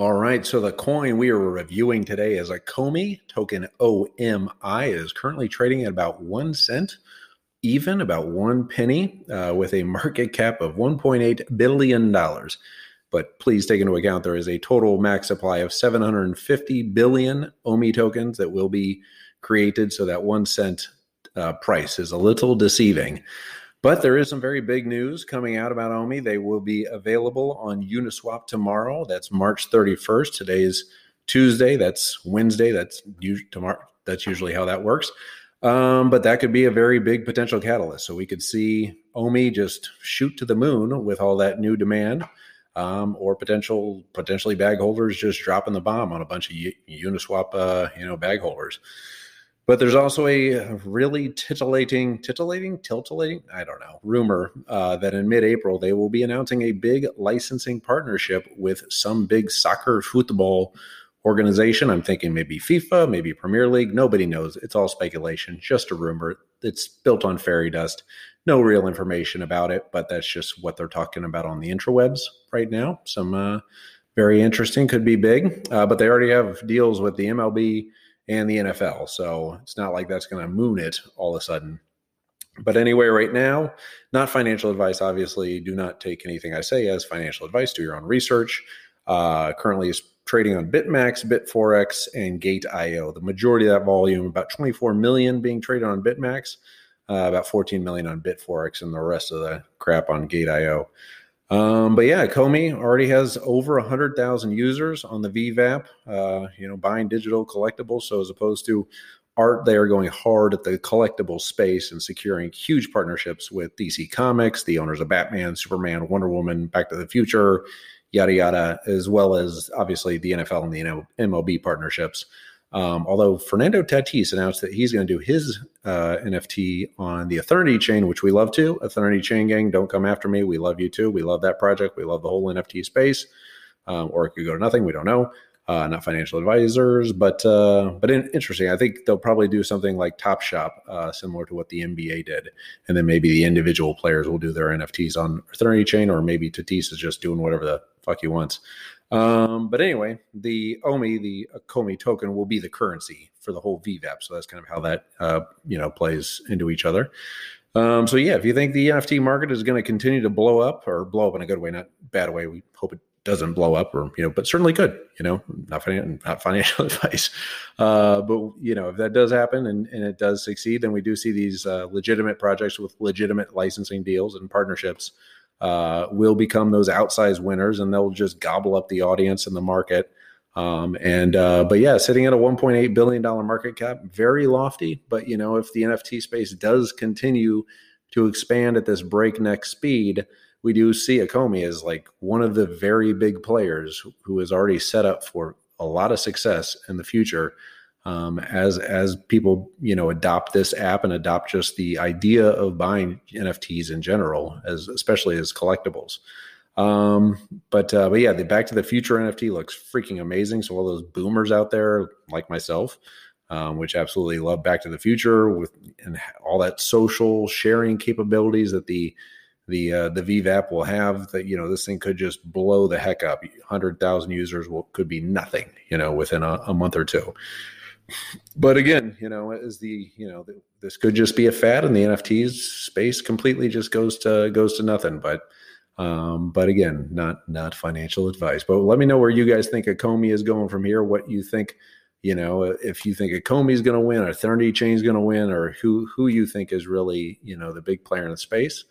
All right, so the coin we are reviewing today is Ecomi token OMI. It is currently trading at about one cent, even about one penny, uh, with a market cap of $1.8 billion. But please take into account there is a total max supply of 750 billion OMI tokens that will be created. So that one cent uh, price is a little deceiving. But there is some very big news coming out about OMI. They will be available on Uniswap tomorrow. That's March 31st. Today's Tuesday. That's Wednesday. That's tomorrow. That's usually how that works. Um, but that could be a very big potential catalyst. So we could see OMI just shoot to the moon with all that new demand, um, or potential potentially bag holders just dropping the bomb on a bunch of Uniswap, uh, you know, bag holders. But there's also a really titillating, titillating, titillating, I don't know, rumor uh, that in mid April they will be announcing a big licensing partnership with some big soccer football organization. I'm thinking maybe FIFA, maybe Premier League. Nobody knows. It's all speculation, just a rumor. It's built on fairy dust. No real information about it, but that's just what they're talking about on the intrawebs right now. Some uh, very interesting, could be big, uh, but they already have deals with the MLB and the NFL. So it's not like that's going to moon it all of a sudden. But anyway, right now, not financial advice. Obviously, do not take anything I say as financial advice. Do your own research. Uh, currently is trading on BitMax, Bitforex, and Gate.io. The majority of that volume, about 24 million, being traded on BitMax, uh, about 14 million on Bitforex, and the rest of the crap on Gate.io. Um, but yeah, Komi already has over a hundred thousand users on the VeVe app. Uh, you know, buying digital collectibles. So as opposed to art, they are going hard at the collectible space and securing huge partnerships with DC Comics, the owners of Batman, Superman, Wonder Woman, Back to the Future, yada yada, as well as obviously the NFL and the MLB partnerships. Um, although Fernando Tatis announced that he's going to do his uh, NFT on the Ethernity chain, which we love too. Ethernity chain gang, don't come after me. We love you too. We love that project. We love the whole NFT space. Um, or it could go to nothing. We don't know. Uh, not financial advisors, but uh, but in, interesting. I think they'll probably do something like Top Shot, uh, similar to what the NBA did, and then maybe the individual players will do their NFTs on Ethernity chain, or maybe Tatis is just doing whatever the fuck he wants. Um, but anyway, the OMI, the Komi token, will be the currency for the whole VeVe app. So that's kind of how that uh, you know plays into each other. Um, so yeah, if you think the NFT market is going to continue to blow up or blow up in a good way, not bad way, we hope it doesn't blow up or you know, but certainly could. You know, not financial, not financial advice, uh, but you know, if that does happen and, and it does succeed, then we do see these uh, legitimate projects with legitimate licensing deals and partnerships uh, will become those outsized winners and they'll just gobble up the audience and the market. Um, and uh, but yeah, sitting at a 1.8 billion dollar market cap, very lofty. But you know, if the NFT space does continue to expand at this breakneck speed, we do see Ecomi as like one of the very big players who is already set up for a lot of success in the future um, as as people you know adopt this app and adopt just the idea of buying NFTs in general, as especially as collectibles. Um, but uh, but yeah, the Back to the Future NFT looks freaking amazing. So all those boomers out there like myself, um, which absolutely love Back to the Future with and all that social sharing capabilities that the the uh, the VeVe app will have that you know this thing could just blow the heck up. Hundred thousand users will could be nothing you know within a, a month or two but again, you know, is the you know this could just be a fad, and the NFTs space completely just goes to goes to nothing. But um, but again, not not financial advice. But let me know where you guys think Ecomi is going from here. What you think, you know, if you think Ecomi is going to win, or Ethernity Chain is going to win, or who who you think is really you know the big player in the space.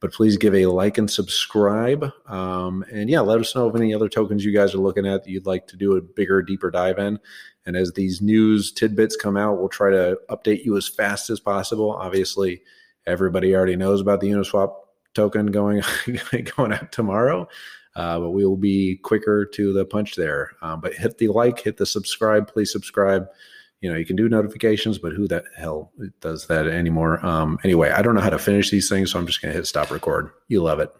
But please give a like and subscribe. Um, and yeah, let us know of any other tokens you guys are looking at that you'd like to do a bigger, deeper dive in. And as these news tidbits come out, we'll try to update you as fast as possible. Obviously, everybody already knows about the Uniswap token going going out tomorrow. uh, but we will be quicker to the punch there. Um, but hit the like, hit the subscribe, please subscribe. You know, you can do notifications, but who the hell does that anymore? Um, anyway, I don't know how to finish these things, so I'm just going to hit stop record. You love it.